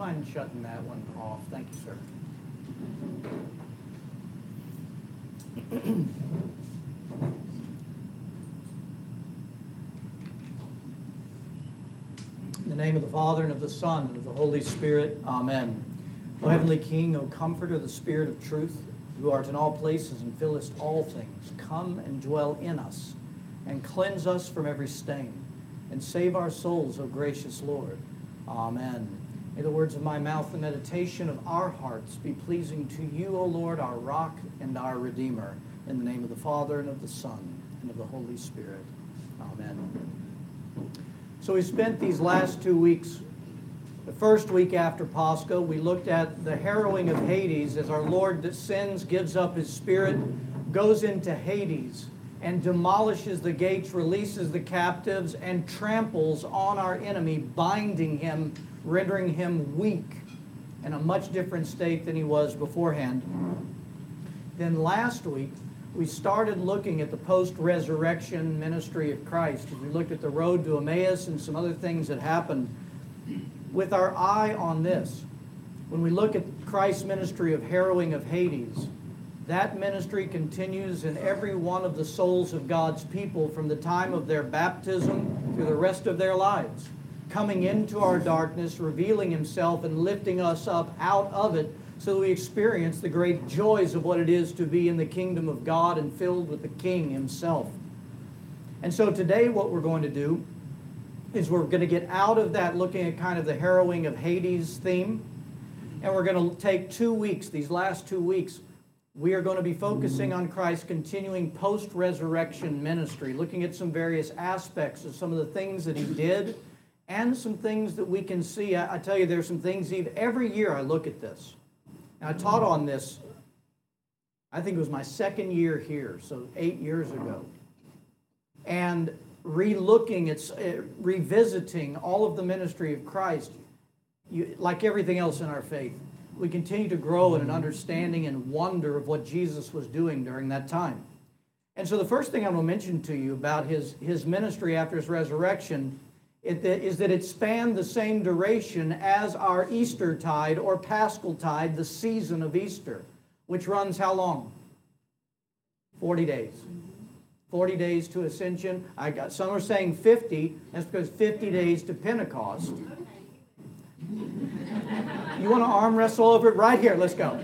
mind shutting that one off? Thank you, sir. In the name of the Father, and of the Son, and of the Holy Spirit, Amen. O Heavenly King, O Comforter, the Spirit of truth, who art in all places and fillest all things, come and dwell in us, and cleanse us from every stain, and save our souls, O gracious Lord. Amen. May the words of my mouth, the meditation of our hearts be pleasing to you, O Lord, our rock and our Redeemer. In the name of the Father, and of the Son, and of the Holy Spirit. Amen. So we spent these last two weeks, the first week after Pascha, we looked at the harrowing of Hades as our Lord descends, gives up his spirit, goes into Hades, and demolishes the gates, releases the captives, and tramples on our enemy, binding him, rendering him weak in a much different state than he was beforehand. Then last week, we started looking at the post resurrection ministry of Christ. We looked at the road to Emmaus and some other things that happened with our eye on this. When we look at Christ's ministry of harrowing of Hades, that ministry continues in every one of the souls of God's people from the time of their baptism through the rest of their lives, coming into our darkness, revealing Himself, and lifting us up out of it so that we experience the great joys of what it is to be in the kingdom of God and filled with the King Himself. And so today, what we're going to do is we're going to get out of that looking at kind of the harrowing of Hades theme, and we're going to take two weeks, these last two weeks. We are going to be focusing on Christ's continuing post resurrection ministry, looking at some various aspects of some of the things that he did and some things that we can see. I, I tell you, there's some things, even every year I look at this and I taught on this, I think it was my second year here, so eight years ago. And relooking, it's uh, revisiting all of the ministry of Christ, you, like everything else in our faith. We continue to grow in an understanding and wonder of what Jesus was doing during that time. And so, the first thing I'm going to mention to you about his, his ministry after his resurrection is that it spanned the same duration as our Easter tide or Paschal tide, the season of Easter, which runs how long? 40 days. 40 days to ascension. I got some are saying 50. That's because 50 days to Pentecost. You want to arm wrestle over it right here? Let's go.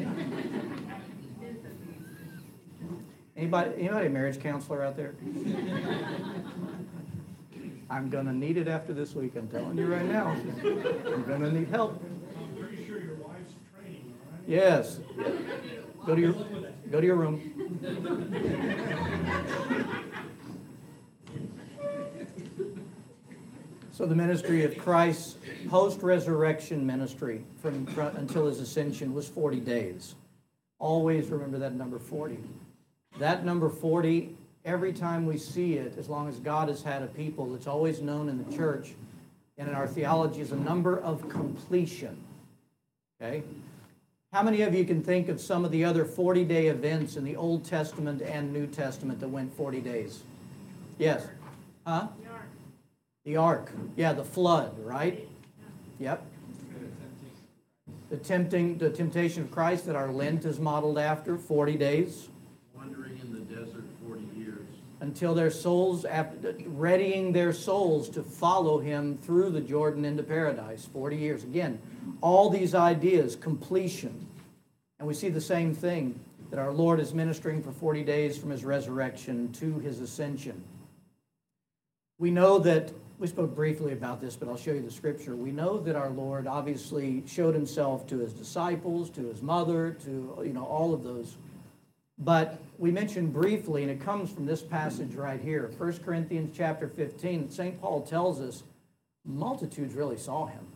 Anybody, anybody a marriage counselor out there? I'm going to need it after this week. I'm telling you right now. I'm going to need help. I'm pretty sure your wife's training, right? Yes. Go to your go to your room. So the ministry of Christ, post-resurrection ministry from until his ascension was 40 days. Always remember that number 40. That number 40 every time we see it, as long as God has had a people, it's always known in the church and in our theology as a number of completion. Okay? How many of you can think of some of the other 40 day events in the Old Testament and New Testament that went 40 days? Yes? Huh? The ark. The ark. Yeah, the flood, right? Yep. The tempting the temptation of Christ that our Lent is modeled after, 40 days until their souls, readying their souls to follow him through the Jordan into paradise. 40 years. Again, all these ideas, completion. And we see the same thing that our Lord is ministering for 40 days from his resurrection to his ascension. We know that, we spoke briefly about this, but I'll show you the scripture. We know that our Lord obviously showed himself to his disciples, to his mother, to you know all of those but we mentioned briefly, and it comes from this passage right here, 1 Corinthians chapter 15. St. Paul tells us multitudes really saw him.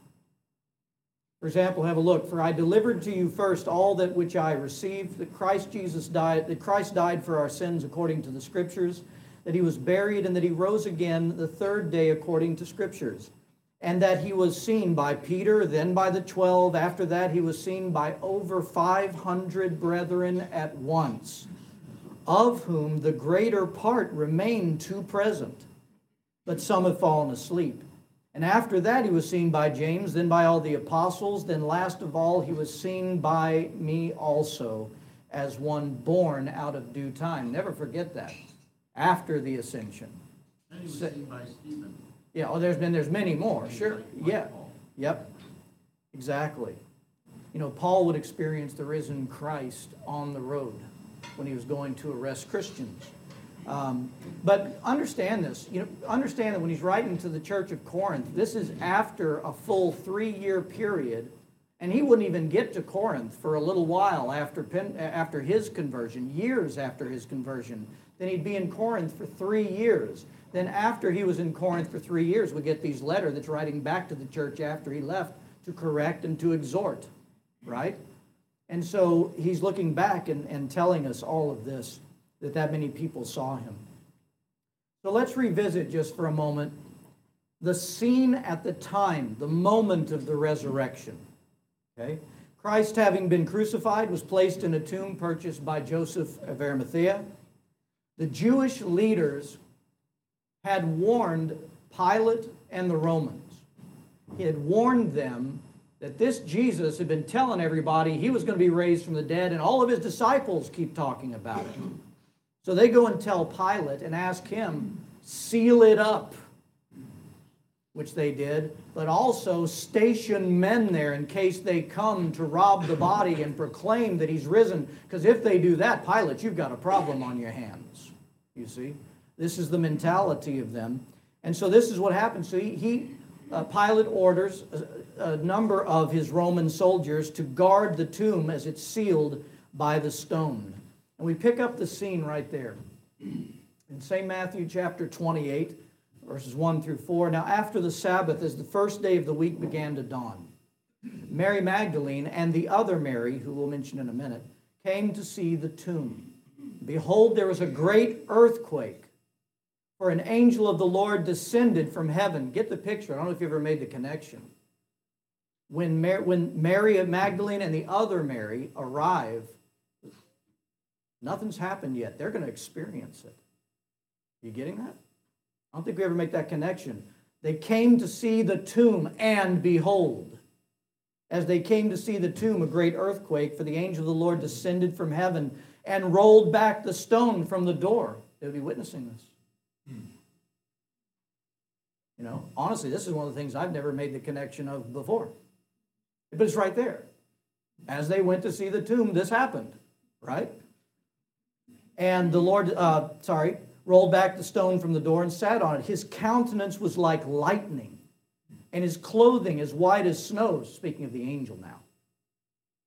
For example, have a look. For I delivered to you first all that which I received, that Christ Jesus died, that Christ died for our sins according to the Scriptures, that he was buried, and that he rose again the third day according to Scriptures and that he was seen by Peter, then by the twelve. After that, he was seen by over 500 brethren at once, of whom the greater part remain to present, but some have fallen asleep. And after that, he was seen by James, then by all the apostles. Then, last of all, he was seen by me also as one born out of due time. Never forget that. After the ascension. He was seen by Stephen. Yeah, oh, there's been, there's many more, sure. Yeah, yep, exactly. You know, Paul would experience the risen Christ on the road when he was going to arrest Christians. Um, but understand this, you know, understand that when he's writing to the church of Corinth, this is after a full three year period, and he wouldn't even get to Corinth for a little while after, Pen- after his conversion, years after his conversion. Then he'd be in Corinth for three years. Then, after he was in Corinth for three years, we get these letter that's writing back to the church after he left to correct and to exhort, right? And so he's looking back and, and telling us all of this, that that many people saw him. So let's revisit just for a moment the scene at the time, the moment of the resurrection. Okay? Christ, having been crucified, was placed in a tomb purchased by Joseph of Arimathea. The Jewish leaders had warned Pilate and the Romans. He had warned them that this Jesus had been telling everybody he was going to be raised from the dead, and all of his disciples keep talking about it. So they go and tell Pilate and ask him, seal it up, which they did, but also station men there in case they come to rob the body and proclaim that he's risen. Because if they do that, Pilate, you've got a problem on your hands. You see? This is the mentality of them. And so this is what happens. So he, he uh, Pilate orders a, a number of his Roman soldiers to guard the tomb as it's sealed by the stone. And we pick up the scene right there. In St. Matthew chapter 28, verses 1 through 4. Now, after the Sabbath, as the first day of the week began to dawn, Mary Magdalene and the other Mary, who we'll mention in a minute, came to see the tomb. Behold, there was a great earthquake, for an angel of the Lord descended from heaven. Get the picture. I don't know if you ever made the connection. When Mary, when Mary Magdalene and the other Mary arrive, nothing's happened yet. They're going to experience it. You getting that? I don't think we ever make that connection. They came to see the tomb, and behold, as they came to see the tomb, a great earthquake, for the angel of the Lord descended from heaven and rolled back the stone from the door. They'll be witnessing this. You know, honestly, this is one of the things I've never made the connection of before. But it's right there. As they went to see the tomb, this happened, right? And the Lord, uh, sorry, rolled back the stone from the door and sat on it. His countenance was like lightning, and his clothing as white as snow. Speaking of the angel now.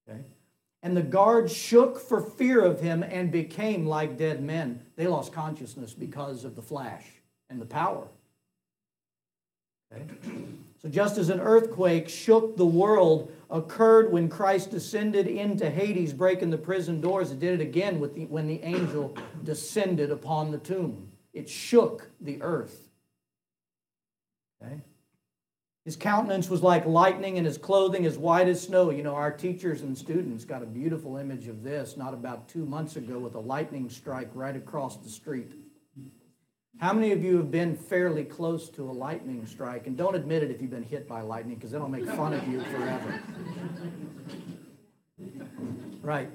Okay? And the guards shook for fear of him and became like dead men. They lost consciousness because of the flash and the power. Okay? So, just as an earthquake shook the world, occurred when Christ descended into Hades, breaking the prison doors, it did it again with the, when the angel descended upon the tomb. It shook the earth. Okay? His countenance was like lightning, and his clothing as white as snow. You know, our teachers and students got a beautiful image of this not about two months ago with a lightning strike right across the street. How many of you have been fairly close to a lightning strike? And don't admit it if you've been hit by lightning, because it'll make fun of you forever. Right.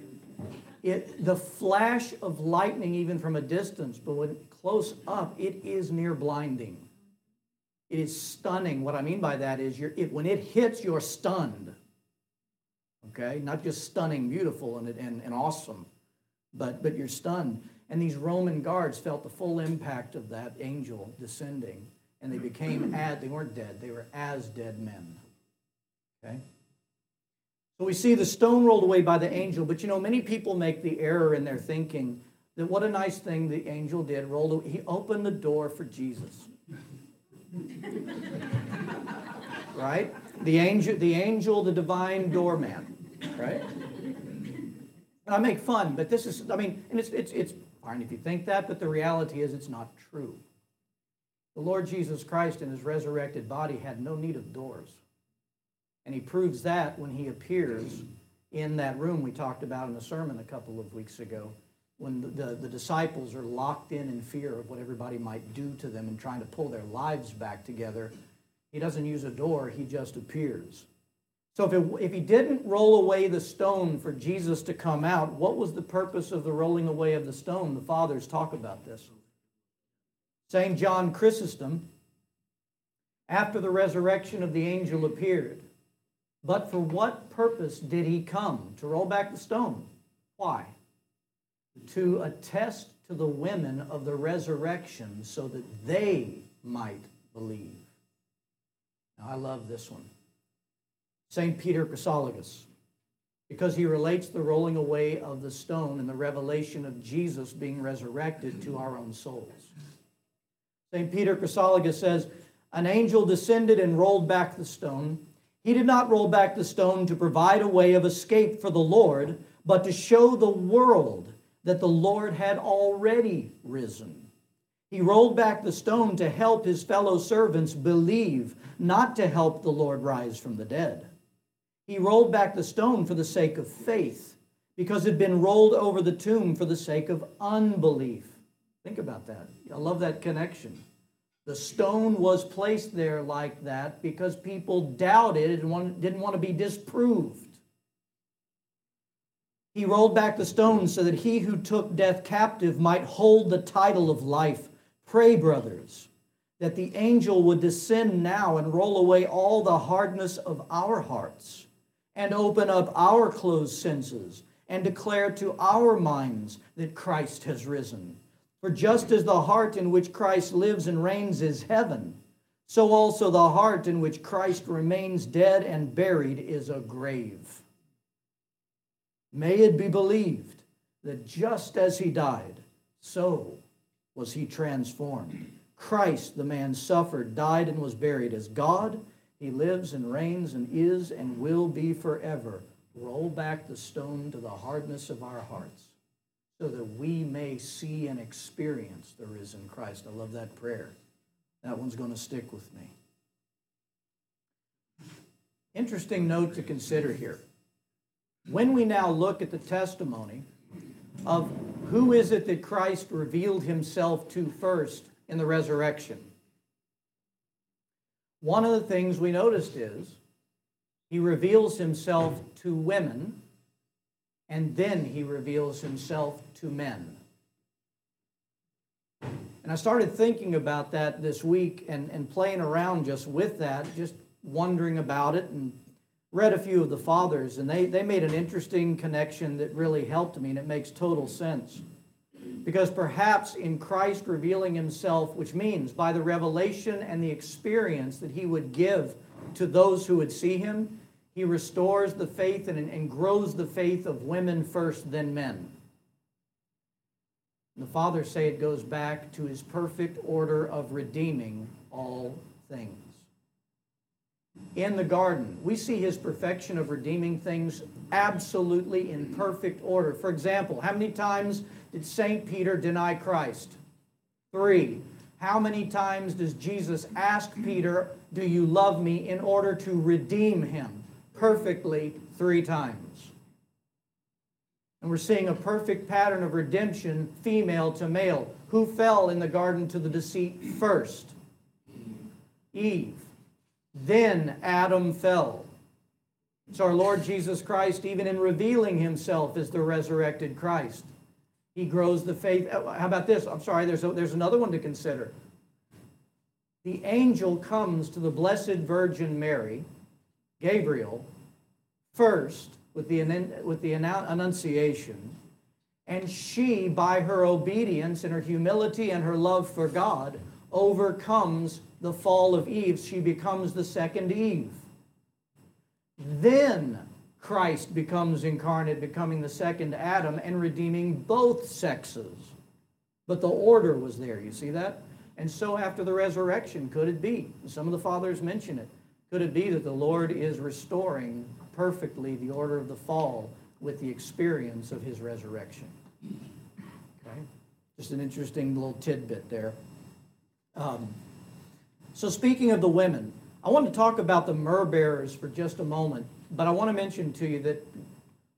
It, the flash of lightning, even from a distance, but when close up, it is near blinding. It is stunning. What I mean by that is it, when it hits, you're stunned. Okay? Not just stunning, beautiful, and, and, and awesome, but, but you're stunned. And these Roman guards felt the full impact of that angel descending, and they became as, they weren't dead, they were as dead men. Okay? So we see the stone rolled away by the angel, but you know, many people make the error in their thinking that what a nice thing the angel did, rolled away. He opened the door for Jesus. right? The angel, the angel, the divine doorman, right? And I make fun, but this is, I mean, and it's, it's, it's fine if you think that, but the reality is it's not true. The Lord Jesus Christ in his resurrected body had no need of doors. And he proves that when he appears in that room we talked about in the sermon a couple of weeks ago, when the, the, the, disciples are locked in in fear of what everybody might do to them and trying to pull their lives back together. He doesn't use a door, he just appears. So if, it, if he didn't roll away the stone for Jesus to come out, what was the purpose of the rolling away of the stone? The fathers talk about this. St. John Chrysostom, after the resurrection of the angel appeared, but for what purpose did he come? To roll back the stone. Why? To attest to the women of the resurrection so that they might believe. Now, I love this one. St. Peter Chrysologus, because he relates the rolling away of the stone and the revelation of Jesus being resurrected to our own souls. St. Peter Chrysologus says, An angel descended and rolled back the stone. He did not roll back the stone to provide a way of escape for the Lord, but to show the world that the Lord had already risen. He rolled back the stone to help his fellow servants believe, not to help the Lord rise from the dead. He rolled back the stone for the sake of faith, because it had been rolled over the tomb for the sake of unbelief. Think about that. I love that connection. The stone was placed there like that because people doubted and didn't want to be disproved. He rolled back the stone so that he who took death captive might hold the title of life. Pray, brothers, that the angel would descend now and roll away all the hardness of our hearts and open up our closed senses and declare to our minds that Christ has risen. For just as the heart in which Christ lives and reigns is heaven, so also the heart in which Christ remains dead and buried is a grave. May it be believed that just as he died, so was he transformed. Christ, the man, suffered, died, and was buried as God he lives and reigns and is and will be forever. Roll back the stone to the hardness of our hearts so that we may see and experience the risen Christ. I love that prayer. That one's going to stick with me. Interesting note to consider here. When we now look at the testimony of who is it that Christ revealed himself to first in the resurrection, one of the things we noticed is he reveals himself to women and then he reveals himself to men. And I started thinking about that this week and, and playing around just with that, just wondering about it, and read a few of the fathers, and they, they made an interesting connection that really helped me, and it makes total sense. Because perhaps in Christ revealing himself, which means by the revelation and the experience that he would give to those who would see him, he restores the faith and, and grows the faith of women first, then men. And the fathers say it goes back to his perfect order of redeeming all things. In the garden, we see his perfection of redeeming things absolutely in perfect order. For example, how many times did St. Peter deny Christ? Three. How many times does Jesus ask Peter, Do you love me, in order to redeem him? Perfectly, three times. And we're seeing a perfect pattern of redemption, female to male. Who fell in the garden to the deceit first? Eve. Then Adam fell. So our Lord Jesus Christ, even in revealing himself, is the resurrected Christ. He grows the faith. Uh, how about this? I'm sorry, there's, a, there's another one to consider. The angel comes to the Blessed Virgin Mary, Gabriel, first with the, with the Annunciation, and she, by her obedience and her humility and her love for God, overcomes the fall of Eve. She becomes the second Eve. Then Christ becomes incarnate, becoming the second Adam and redeeming both sexes. But the order was there, you see that? And so after the resurrection, could it be? Some of the fathers mention it. Could it be that the Lord is restoring perfectly the order of the fall with the experience of his resurrection? Okay? Just an interesting little tidbit there. Um, so, speaking of the women, I want to talk about the myrrh bearers for just a moment. But I want to mention to you that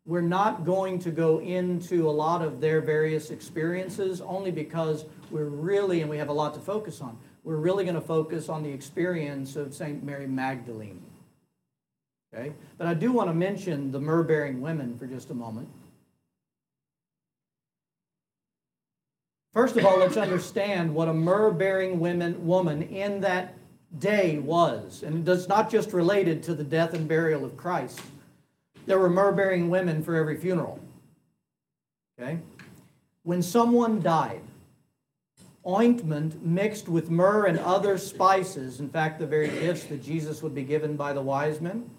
we're not going to go into a lot of their various experiences only because we're really, and we have a lot to focus on, we're really going to focus on the experience of St. Mary Magdalene. Okay? But I do want to mention the myrrh bearing women for just a moment. First of all, let's understand what a myrrh bearing woman in that day was. And it's not just related to the death and burial of Christ. There were myrrh bearing women for every funeral. Okay? When someone died, ointment mixed with myrrh and other spices, in fact, the very gifts that Jesus would be given by the wise men,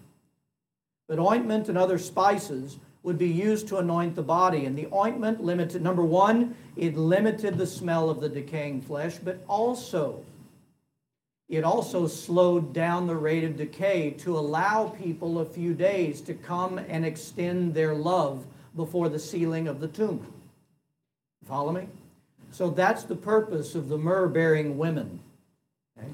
but ointment and other spices would be used to anoint the body. And the ointment limited, number one, it limited the smell of the decaying flesh, but also, it also slowed down the rate of decay to allow people a few days to come and extend their love before the sealing of the tomb. Follow me? So that's the purpose of the myrrh bearing women. Okay?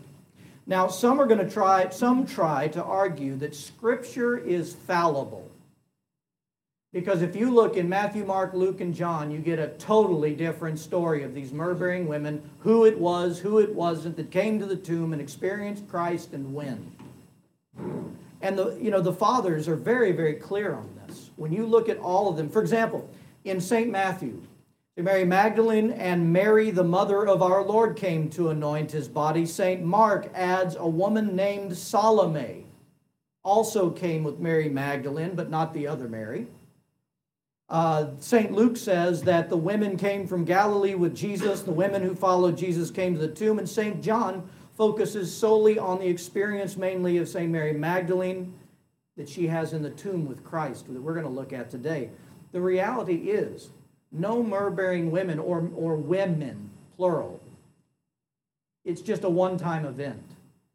Now, some are going to try, some try to argue that Scripture is fallible. Because if you look in Matthew, Mark, Luke, and John, you get a totally different story of these myrrh bearing women, who it was, who it wasn't that came to the tomb and experienced Christ and when. And the, you know, the fathers are very, very clear on this. When you look at all of them, for example, in St. Matthew, Mary Magdalene and Mary, the mother of our Lord, came to anoint his body. St. Mark adds a woman named Salome also came with Mary Magdalene, but not the other Mary. Uh, St. Luke says that the women came from Galilee with Jesus, the women who followed Jesus came to the tomb, and St. John focuses solely on the experience mainly of St. Mary Magdalene that she has in the tomb with Christ that we're going to look at today. The reality is, no myrrh bearing women or, or women, plural. It's just a one time event.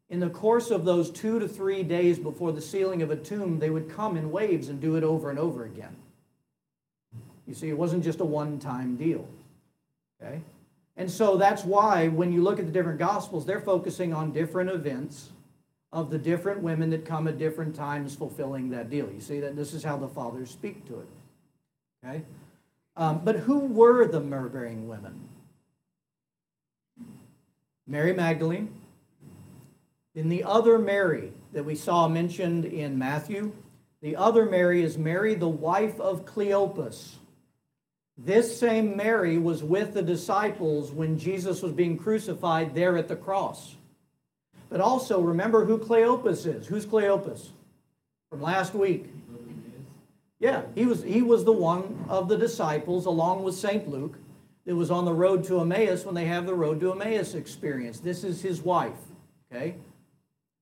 In the course of those two to three days before the sealing of a tomb, they would come in waves and do it over and over again. You see, it wasn't just a one time deal. Okay? And so that's why when you look at the different gospels, they're focusing on different events of the different women that come at different times fulfilling that deal. You see that this is how the fathers speak to it. Okay? Um, but who were the myrrh bearing women? Mary Magdalene. Then the other Mary that we saw mentioned in Matthew, the other Mary is Mary, the wife of Cleopas. This same Mary was with the disciples when Jesus was being crucified there at the cross. But also remember who Cleopas is. Who's Cleopas? From last week. Yeah, he was, he was the one of the disciples, along with St. Luke, that was on the road to Emmaus when they have the road to Emmaus experience. This is his wife, okay?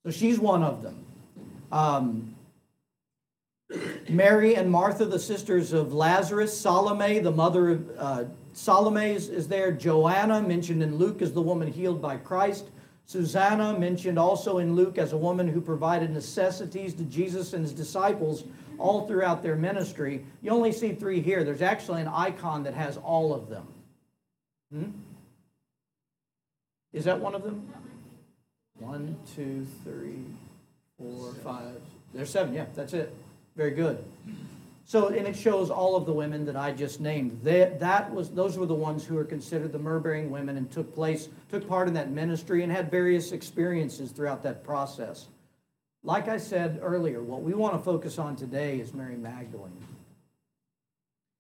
So she's one of them. Um, Mary and Martha, the sisters of Lazarus, Salome, the mother of uh, Salome is, is there. Joanna, mentioned in Luke as the woman healed by Christ. Susanna, mentioned also in Luke as a woman who provided necessities to Jesus and his disciples all throughout their ministry. You only see three here. There's actually an icon that has all of them. Hmm? Is that one of them? One, two, three, four, five. There's seven. Yeah, that's it. Very good. So, and it shows all of the women that I just named. That was, those were the ones who were considered the myrrh-bearing women and took place, took part in that ministry and had various experiences throughout that process. Like I said earlier, what we want to focus on today is Mary Magdalene.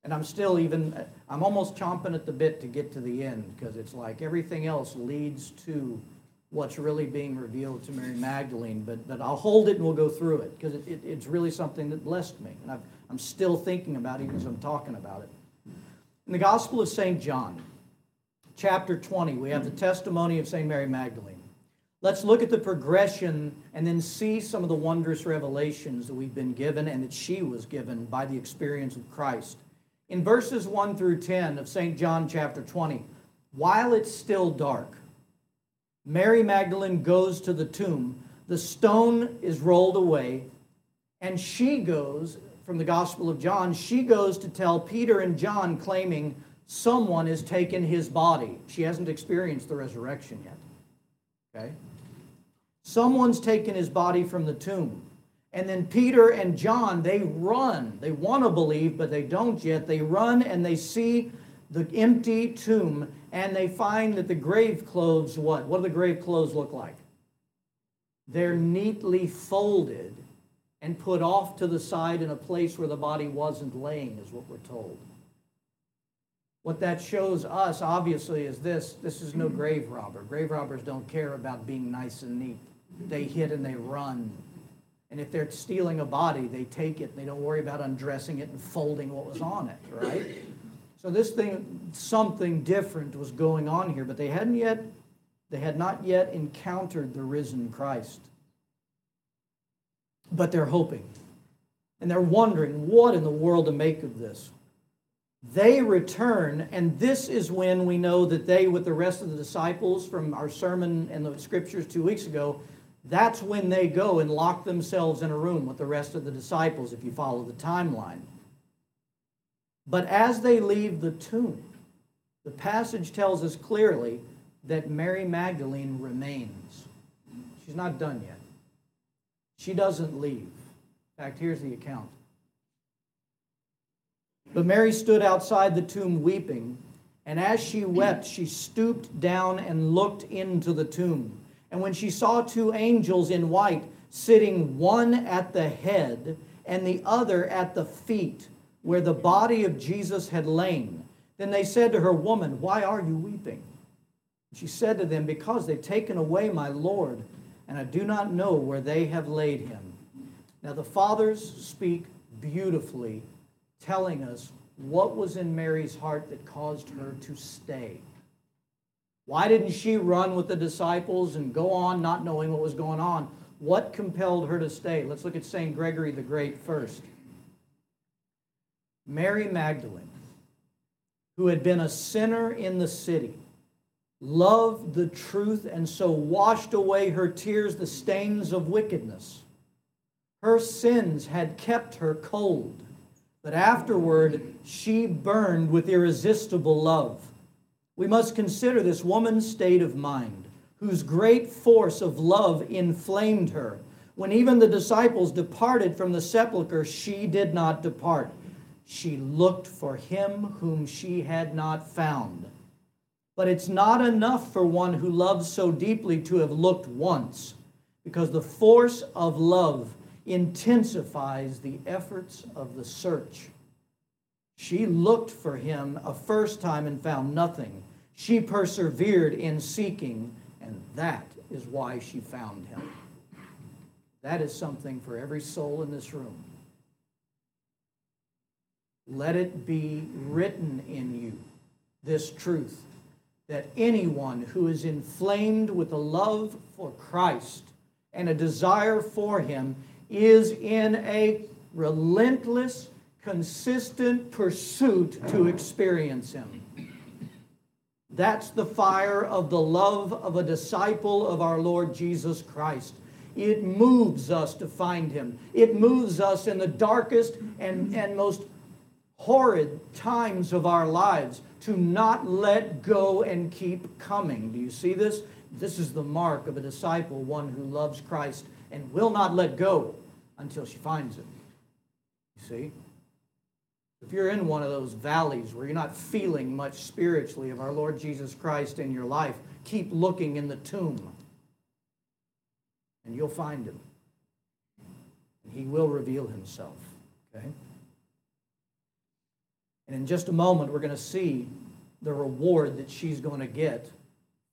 And I'm still even, I'm almost chomping at the bit to get to the end because it's like everything else leads to what's really being revealed to Mary Magdalene. But, but I'll hold it and we'll go through it because it, it, it's really something that blessed me. And I've, I'm still thinking about it even as I'm talking about it. In the Gospel of St. John, chapter 20, we have the testimony of St. Mary Magdalene. Let's look at the progression and then see some of the wondrous revelations that we've been given and that she was given by the experience of Christ. In verses 1 through 10 of St. John chapter 20, while it's still dark, Mary Magdalene goes to the tomb. The stone is rolled away, and she goes, from the Gospel of John, she goes to tell Peter and John, claiming someone has taken his body. She hasn't experienced the resurrection yet. Okay? Someone's taken his body from the tomb. And then Peter and John, they run. They want to believe, but they don't yet. They run and they see the empty tomb and they find that the grave clothes what? What do the grave clothes look like? They're neatly folded and put off to the side in a place where the body wasn't laying, is what we're told. What that shows us, obviously, is this this is no grave robber. Grave robbers don't care about being nice and neat. They hit and they run. And if they're stealing a body, they take it. They don't worry about undressing it and folding what was on it, right? So this thing, something different was going on here, but they hadn't yet, they had not yet encountered the risen Christ. But they're hoping. And they're wondering what in the world to make of this. They return, and this is when we know that they, with the rest of the disciples from our sermon and the scriptures two weeks ago, that's when they go and lock themselves in a room with the rest of the disciples, if you follow the timeline. But as they leave the tomb, the passage tells us clearly that Mary Magdalene remains. She's not done yet. She doesn't leave. In fact, here's the account. But Mary stood outside the tomb weeping, and as she wept, she stooped down and looked into the tomb. And when she saw two angels in white sitting one at the head and the other at the feet, where the body of Jesus had lain, then they said to her, Woman, why are you weeping? She said to them, Because they've taken away my Lord, and I do not know where they have laid him. Now the fathers speak beautifully, telling us what was in Mary's heart that caused her to stay. Why didn't she run with the disciples and go on not knowing what was going on? What compelled her to stay? Let's look at St. Gregory the Great first. Mary Magdalene, who had been a sinner in the city, loved the truth and so washed away her tears the stains of wickedness. Her sins had kept her cold, but afterward she burned with irresistible love. We must consider this woman's state of mind, whose great force of love inflamed her. When even the disciples departed from the sepulchre, she did not depart. She looked for him whom she had not found. But it's not enough for one who loves so deeply to have looked once, because the force of love intensifies the efforts of the search. She looked for him a first time and found nothing. She persevered in seeking, and that is why she found him. That is something for every soul in this room. Let it be written in you, this truth, that anyone who is inflamed with a love for Christ and a desire for him is in a relentless consistent pursuit to experience Him. That's the fire of the love of a disciple of our Lord Jesus Christ. It moves us to find Him. It moves us in the darkest and, and most horrid times of our lives to not let go and keep coming. Do you see this? This is the mark of a disciple, one who loves Christ and will not let go until she finds Him. You see? If you're in one of those valleys where you're not feeling much spiritually of our Lord Jesus Christ in your life, keep looking in the tomb and you'll find him. He will reveal himself. Okay? And in just a moment, we're going to see the reward that she's going to get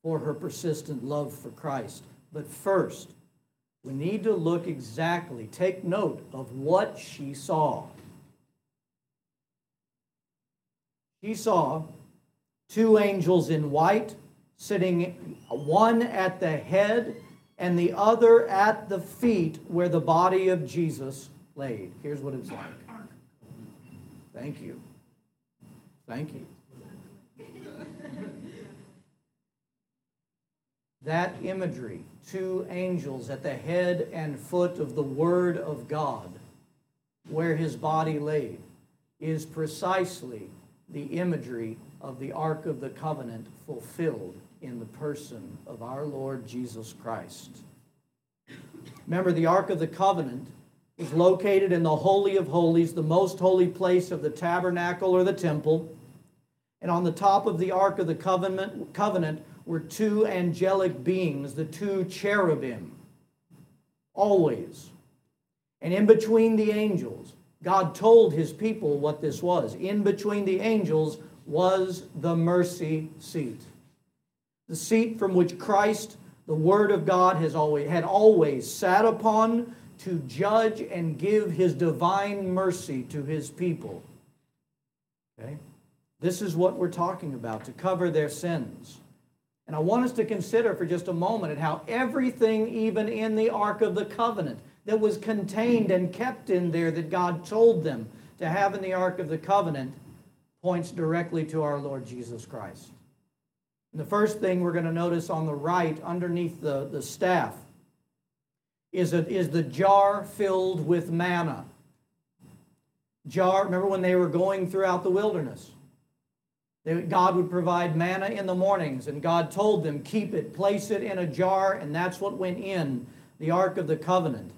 for her persistent love for Christ. But first, we need to look exactly, take note of what she saw. She saw two angels in white sitting, one at the head and the other at the feet where the body of Jesus laid. Here's what it's like. Thank you. Thank you. That imagery, two angels at the head and foot of the Word of God, where his body laid, is precisely the imagery of the Ark of the Covenant fulfilled in the person of our Lord Jesus Christ. Remember, the Ark of the Covenant is located in the Holy of Holies, the most holy place of the tabernacle or the temple. And on the top of the Ark of the Covenant, covenant were two angelic beings, the two cherubim, always. And in between the angels, God told his people what this was. In between the angels was the mercy seat. The seat from which Christ, the Word of God, has always, had always sat upon to judge and give his divine mercy to his people. Okay? This is what we're talking about to cover their sins. And I want us to consider for just a moment at how everything, even in the Ark of the Covenant, that was contained and kept in there that God told them to have in the Ark of the Covenant, points directly to our Lord Jesus Christ. And the first thing we're going to notice on the right, underneath the, the staff, is, a, is the jar filled with manna. Jar, remember when they were going throughout the wilderness? God would provide manna in the mornings, and God told them, keep it, place it in a jar, and that's what went in the Ark of the Covenant.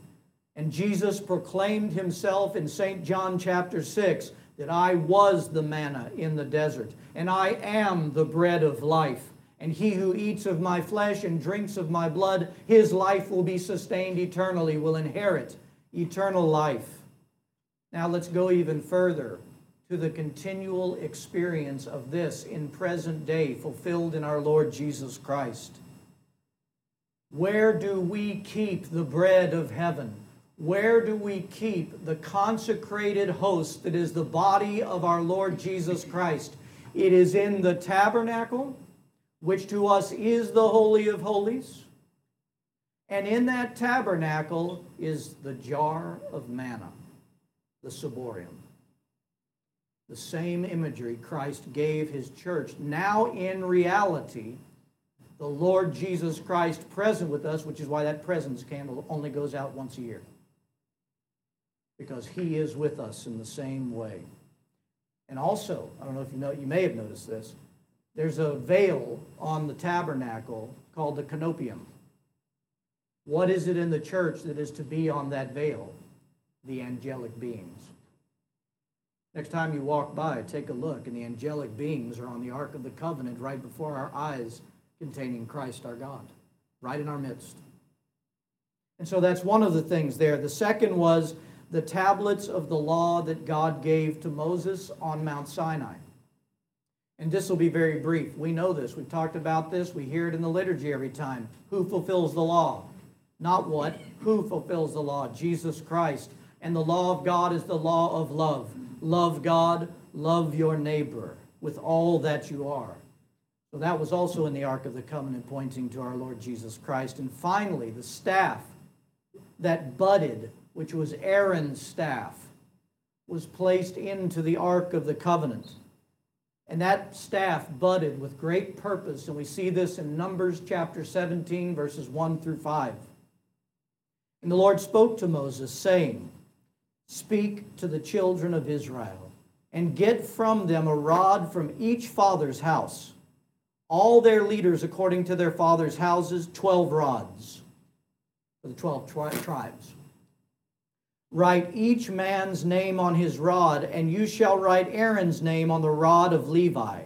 And Jesus proclaimed himself in St. John chapter 6 that I was the manna in the desert, and I am the bread of life. And he who eats of my flesh and drinks of my blood, his life will be sustained eternally, will inherit eternal life. Now let's go even further to the continual experience of this in present day, fulfilled in our Lord Jesus Christ. Where do we keep the bread of heaven? Where do we keep the consecrated host that is the body of our Lord Jesus Christ? It is in the tabernacle which to us is the Holy of Holies. And in that tabernacle is the jar of manna, the ciborium. The same imagery Christ gave his church. Now, in reality, the Lord Jesus Christ present with us, which is why that presence candle only goes out once a year. Because he is with us in the same way. And also, I don't know if you know, you may have noticed this, there's a veil on the tabernacle called the conopeum. What is it in the church that is to be on that veil? The angelic beings. Next time you walk by, take a look, and the angelic beings are on the Ark of the Covenant right before our eyes, containing Christ our God, right in our midst. And so that's one of the things there. The second was the tablets of the law that God gave to Moses on Mount Sinai. And this will be very brief. We know this. We've talked about this. We hear it in the liturgy every time. Who fulfills the law? Not what. Who fulfills the law? Jesus Christ. And the law of God is the law of love. Love God, love your neighbor with all that you are. So that was also in the Ark of the Covenant, pointing to our Lord Jesus Christ. And finally, the staff that budded, which was Aaron's staff, was placed into the Ark of the Covenant. And that staff budded with great purpose. And we see this in Numbers chapter 17, verses 1 through 5. And the Lord spoke to Moses, saying, Speak to the children of Israel, and get from them a rod from each father's house, all their leaders according to their father's houses, 12 rods for the 12 tri- tribes. Write each man's name on his rod, and you shall write Aaron's name on the rod of Levi.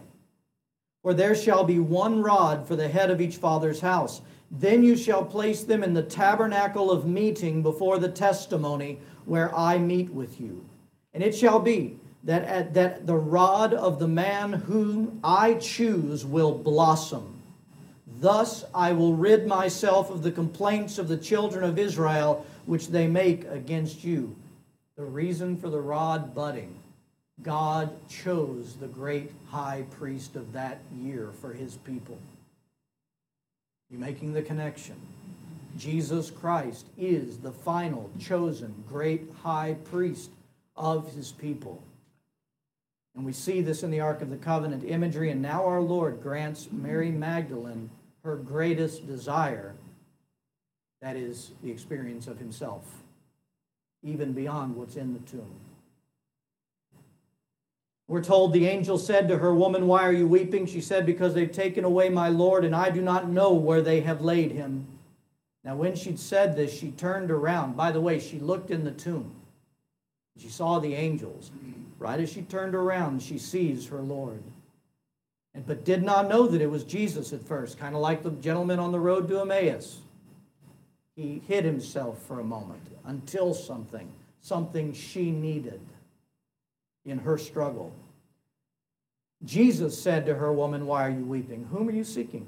For there shall be one rod for the head of each father's house. Then you shall place them in the tabernacle of meeting before the testimony where I meet with you. And it shall be that, at, that the rod of the man whom I choose will blossom. Thus I will rid myself of the complaints of the children of Israel which they make against you. The reason for the rod budding God chose the great high priest of that year for his people. You making the connection? Jesus Christ is the final chosen great high priest of his people. And we see this in the Ark of the Covenant imagery, and now our Lord grants Mary Magdalene her greatest desire that is the experience of himself, even beyond what's in the tomb. We're told the angel said to her, Woman, why are you weeping? She said, Because they've taken away my Lord, and I do not know where they have laid him. Now, when she'd said this, she turned around. By the way, she looked in the tomb. She saw the angels. Right as she turned around, she sees her Lord. and but did not know that it was Jesus at first, kind of like the gentleman on the road to Emmaus. He hid himself for a moment until something, something she needed in her struggle. Jesus said to her, Woman, why are you weeping? Whom are you seeking?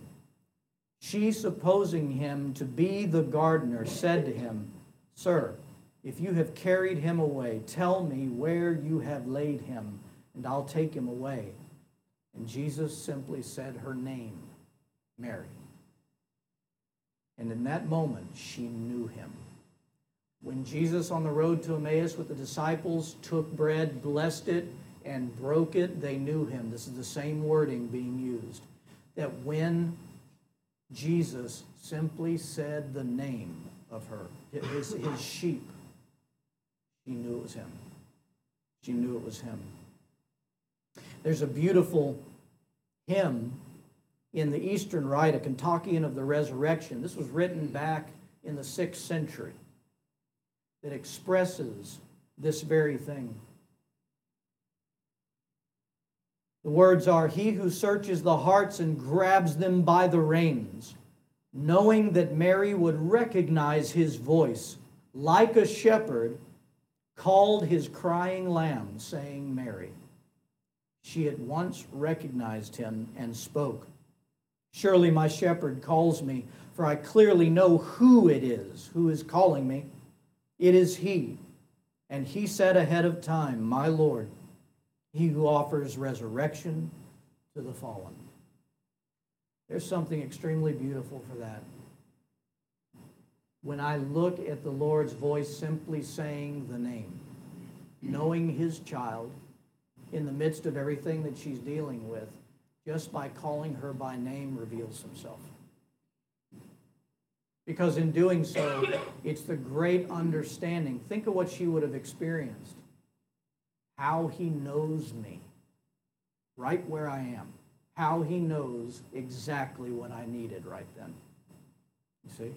She, supposing him to be the gardener, said to him, Sir, if you have carried him away, tell me where you have laid him, and I'll take him away. And Jesus simply said her name, Mary. And in that moment, she knew him. When Jesus on the road to Emmaus with the disciples took bread, blessed it, and broke it, they knew him. This is the same wording being used. That when Jesus simply said the name of her, his, his sheep, she knew it was him. She knew it was him. There's a beautiful hymn in the Eastern Rite, a kontakion of the Resurrection. This was written back in the sixth century that expresses this very thing. The words are He who searches the hearts and grabs them by the reins, knowing that Mary would recognize his voice, like a shepherd, called his crying lamb, saying, Mary. She at once recognized him and spoke. Surely my shepherd calls me, for I clearly know who it is who is calling me. It is he. And he said ahead of time, My Lord, he who offers resurrection to the fallen. There's something extremely beautiful for that. When I look at the Lord's voice simply saying the name, knowing his child in the midst of everything that she's dealing with, just by calling her by name reveals himself. Because in doing so, it's the great understanding. Think of what she would have experienced. How he knows me, right where I am. How he knows exactly what I needed right then. You see?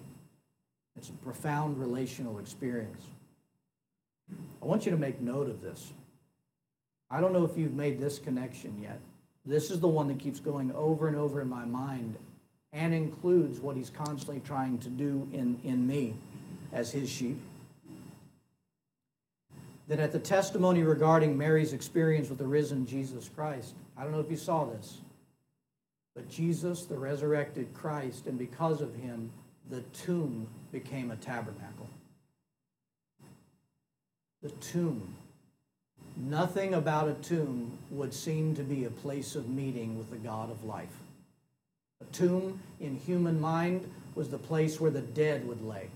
It's a profound relational experience. I want you to make note of this. I don't know if you've made this connection yet. This is the one that keeps going over and over in my mind and includes what he's constantly trying to do in, in me as his sheep. That at the testimony regarding Mary's experience with the risen Jesus Christ, I don't know if you saw this, but Jesus, the resurrected Christ, and because of him, the tomb became a tabernacle. The tomb Nothing about a tomb would seem to be a place of meeting with the God of life. A tomb in human mind was the place where the dead would lay.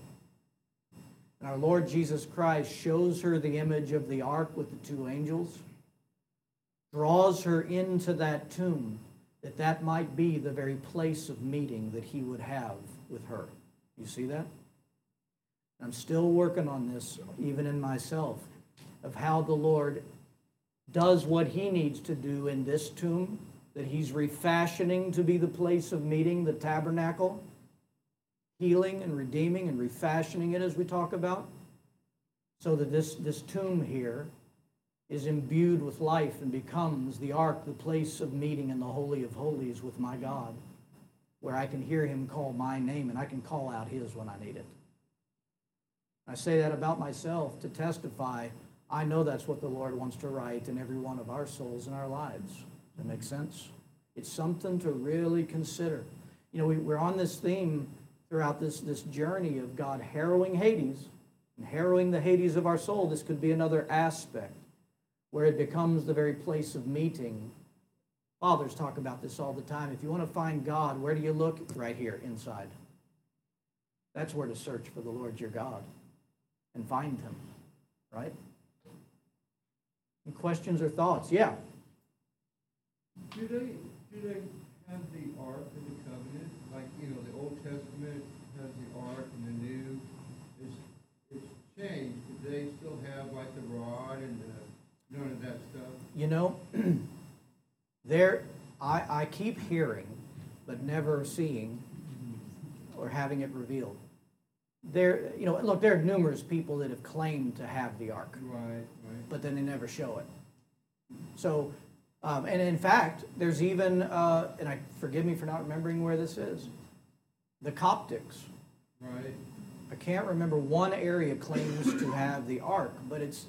And our Lord Jesus Christ shows her the image of the ark with the two angels, draws her into that tomb, that that might be the very place of meeting that he would have with her. You see that? I'm still working on this, even in myself, of how the Lord does what he needs to do in this tomb that he's refashioning to be the place of meeting, the tabernacle, healing and redeeming and refashioning it as we talk about, so that this, this tomb here is imbued with life and becomes the ark, the place of meeting in the Holy of Holies with my God, where I can hear him call my name and I can call out his when I need it. I say that about myself to testify I know that's what the Lord wants to write in every one of our souls and our lives. That makes sense? It's something to really consider. You know, we, we're on this theme throughout this, this journey of God harrowing Hades and harrowing the Hades of our soul. This could be another aspect where it becomes the very place of meeting. Fathers talk about this all the time. If you want to find God, where do you look? Right here, inside. That's where to search for the Lord your God and find him, right? Any questions or thoughts? Yeah. Do they, do they have the Ark of the Covenant? Like, you know, the Old Testament has the Ark and the New. It's, it's changed. Do they still have like the rod and the, none of that stuff? You know, there, I, I keep hearing, but never seeing or having it revealed. There, you know, look, there are numerous people that have claimed to have the ark. Right, right. but then they never show it. So Um, and in fact, there's even, uh, and I forgive me for not remembering where this is, the Coptics. Right? I can't remember one area claims to have the ark, but it's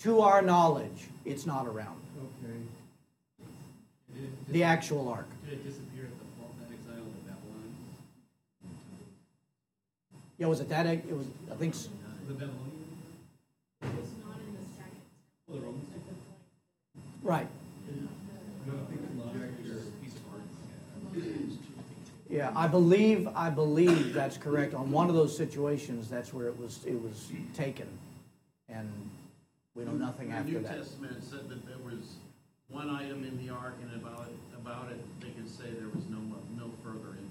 to our knowledge, it's not around. Okay. Did The actual ark. did it disappear at the fall of exile of Babylon? Yeah, was it that? It was. I think. s- The Babylonian? It's not in the second. Oh, the Romans? Right. Piece of art. Yeah, I believe. I believe that's correct. On one of those situations, that's where it was. It was taken, and we know nothing after The that. New Testament said that there was one item in the ark, and about it, about it, they could say there was no, mo- no further information.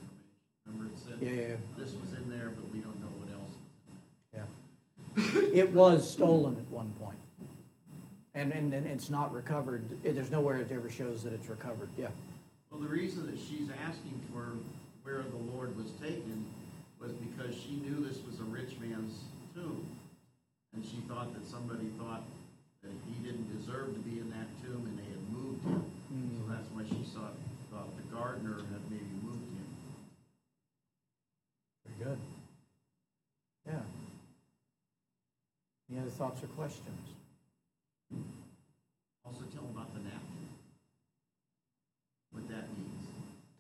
Remember it said? Yeah, yeah, yeah. This was in there, but we don't know what else. Yeah. It was stolen at one point, and and, and it's not recovered. There's nowhere it ever shows that it's recovered. Yeah. Well, the reason that she's asking for where the Lord was taken was because she knew this was a rich man's tomb. And she thought that somebody thought that he didn't deserve to be in that tomb and they had moved him. So mm-hmm. that's why she thought, thought the gardener had maybe moved him. Very good. Yeah. Any other thoughts or questions? Also tell them about the napkin. What that means.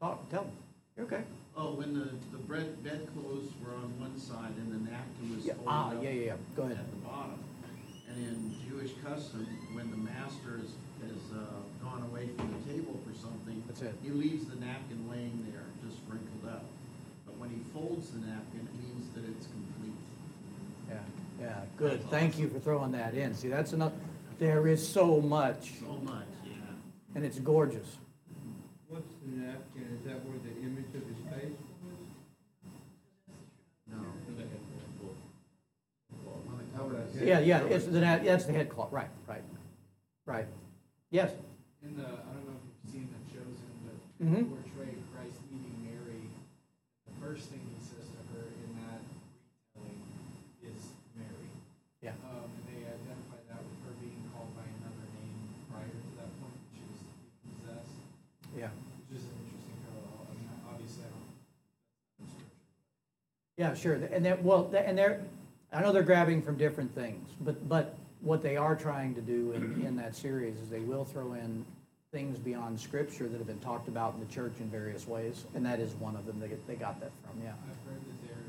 Talk. Tell me. Okay. Oh, when the, the bread, bedclothes were on one side and the napkin was Yeah. folded Ah. up Yeah. Yeah. Yeah. Go ahead. at the bottom. And in Jewish custom, when the master has, has uh, gone away from the table for something, That's it. he leaves the napkin laying there, just wrinkled up. But when he folds the napkin, it means that it's complete. Yeah. Yeah. Good. Thank you for throwing that in. See, that's enough. There is so much, So much, yeah. and it's gorgeous. What's the napkin? Is that where the image of his face was? No. On the cover. that's it it. Yeah. Yeah. It's the that's the head cloth. Right. Right. Right. Yes. In the, I don't know if you've seen The Chosen, but Mhm. they portray Christ meeting Mary. The first thing he says to her in that retelling is Mary. Yeah. Um, and they identify that with her being called by another name prior to that point, when she was possessed, Yeah. which is an interesting parallel. I mean, obviously, I don't. that's scripture. Yeah, sure. And that, well, and they're, I know they're grabbing from different things, but, but what they are trying to do in, in that series is they will throw in things beyond scripture that have been talked about in the church in various ways, and that is one of them. They, they got that from, yeah. I've heard that they're,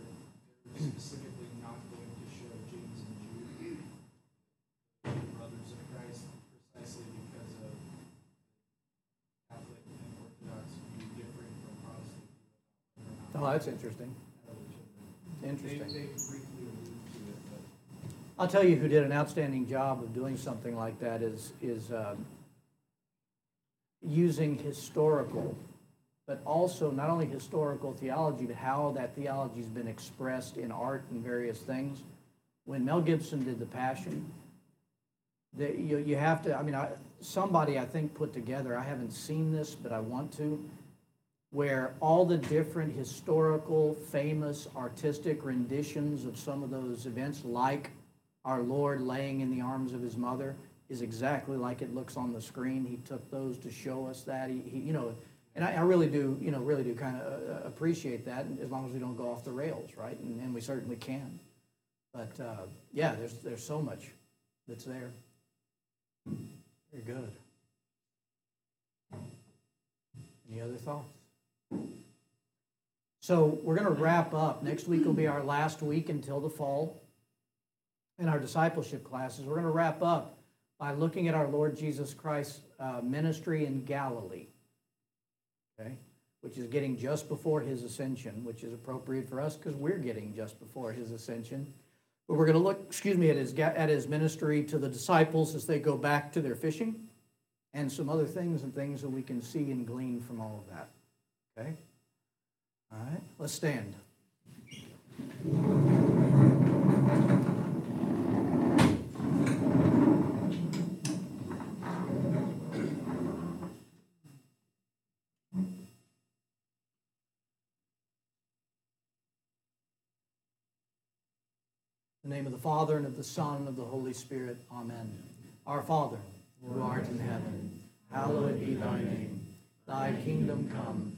they're specifically not going to show James and Jude, brothers of Christ, precisely because of Catholic and Orthodox view differing from Protestant. Oh, that's interesting. Interesting. they briefly allude to it, but I'll tell you who did an outstanding job of doing something like that is, is um, using historical, but also not only historical theology, but how that theology's been expressed in art and various things. When Mel Gibson did The Passion, the, you, you have to, I mean, I, somebody I think put together, I haven't seen this, but I want to, where all the different historical, famous, artistic renditions of some of those events, like our Lord laying in the arms of his mother, is exactly like it looks on the screen. He took those to show us that. He, he you know, and I, I really do, you know, really do kind of uh, appreciate that, as long as we don't go off the rails, right? And, and we certainly can. But uh, yeah, there's there's so much that's there. Very good. Any other thoughts? So we're going to wrap up. Next week will be our last week until the fall in our discipleship classes. We're going to wrap up by looking at our Lord Jesus Christ's uh, ministry in Galilee, okay, which is getting just before his ascension, which is appropriate for us because we're getting just before his ascension. But we're going to look, excuse me, at his, at his ministry to the disciples as they go back to their fishing and some other things and things that we can see and glean from all of that. Okay? All right, let's stand. In the name of the Father, and of the Son, and of the Holy Spirit. Amen. Our Father, who art in heaven, hallowed be thy name. Thy kingdom come,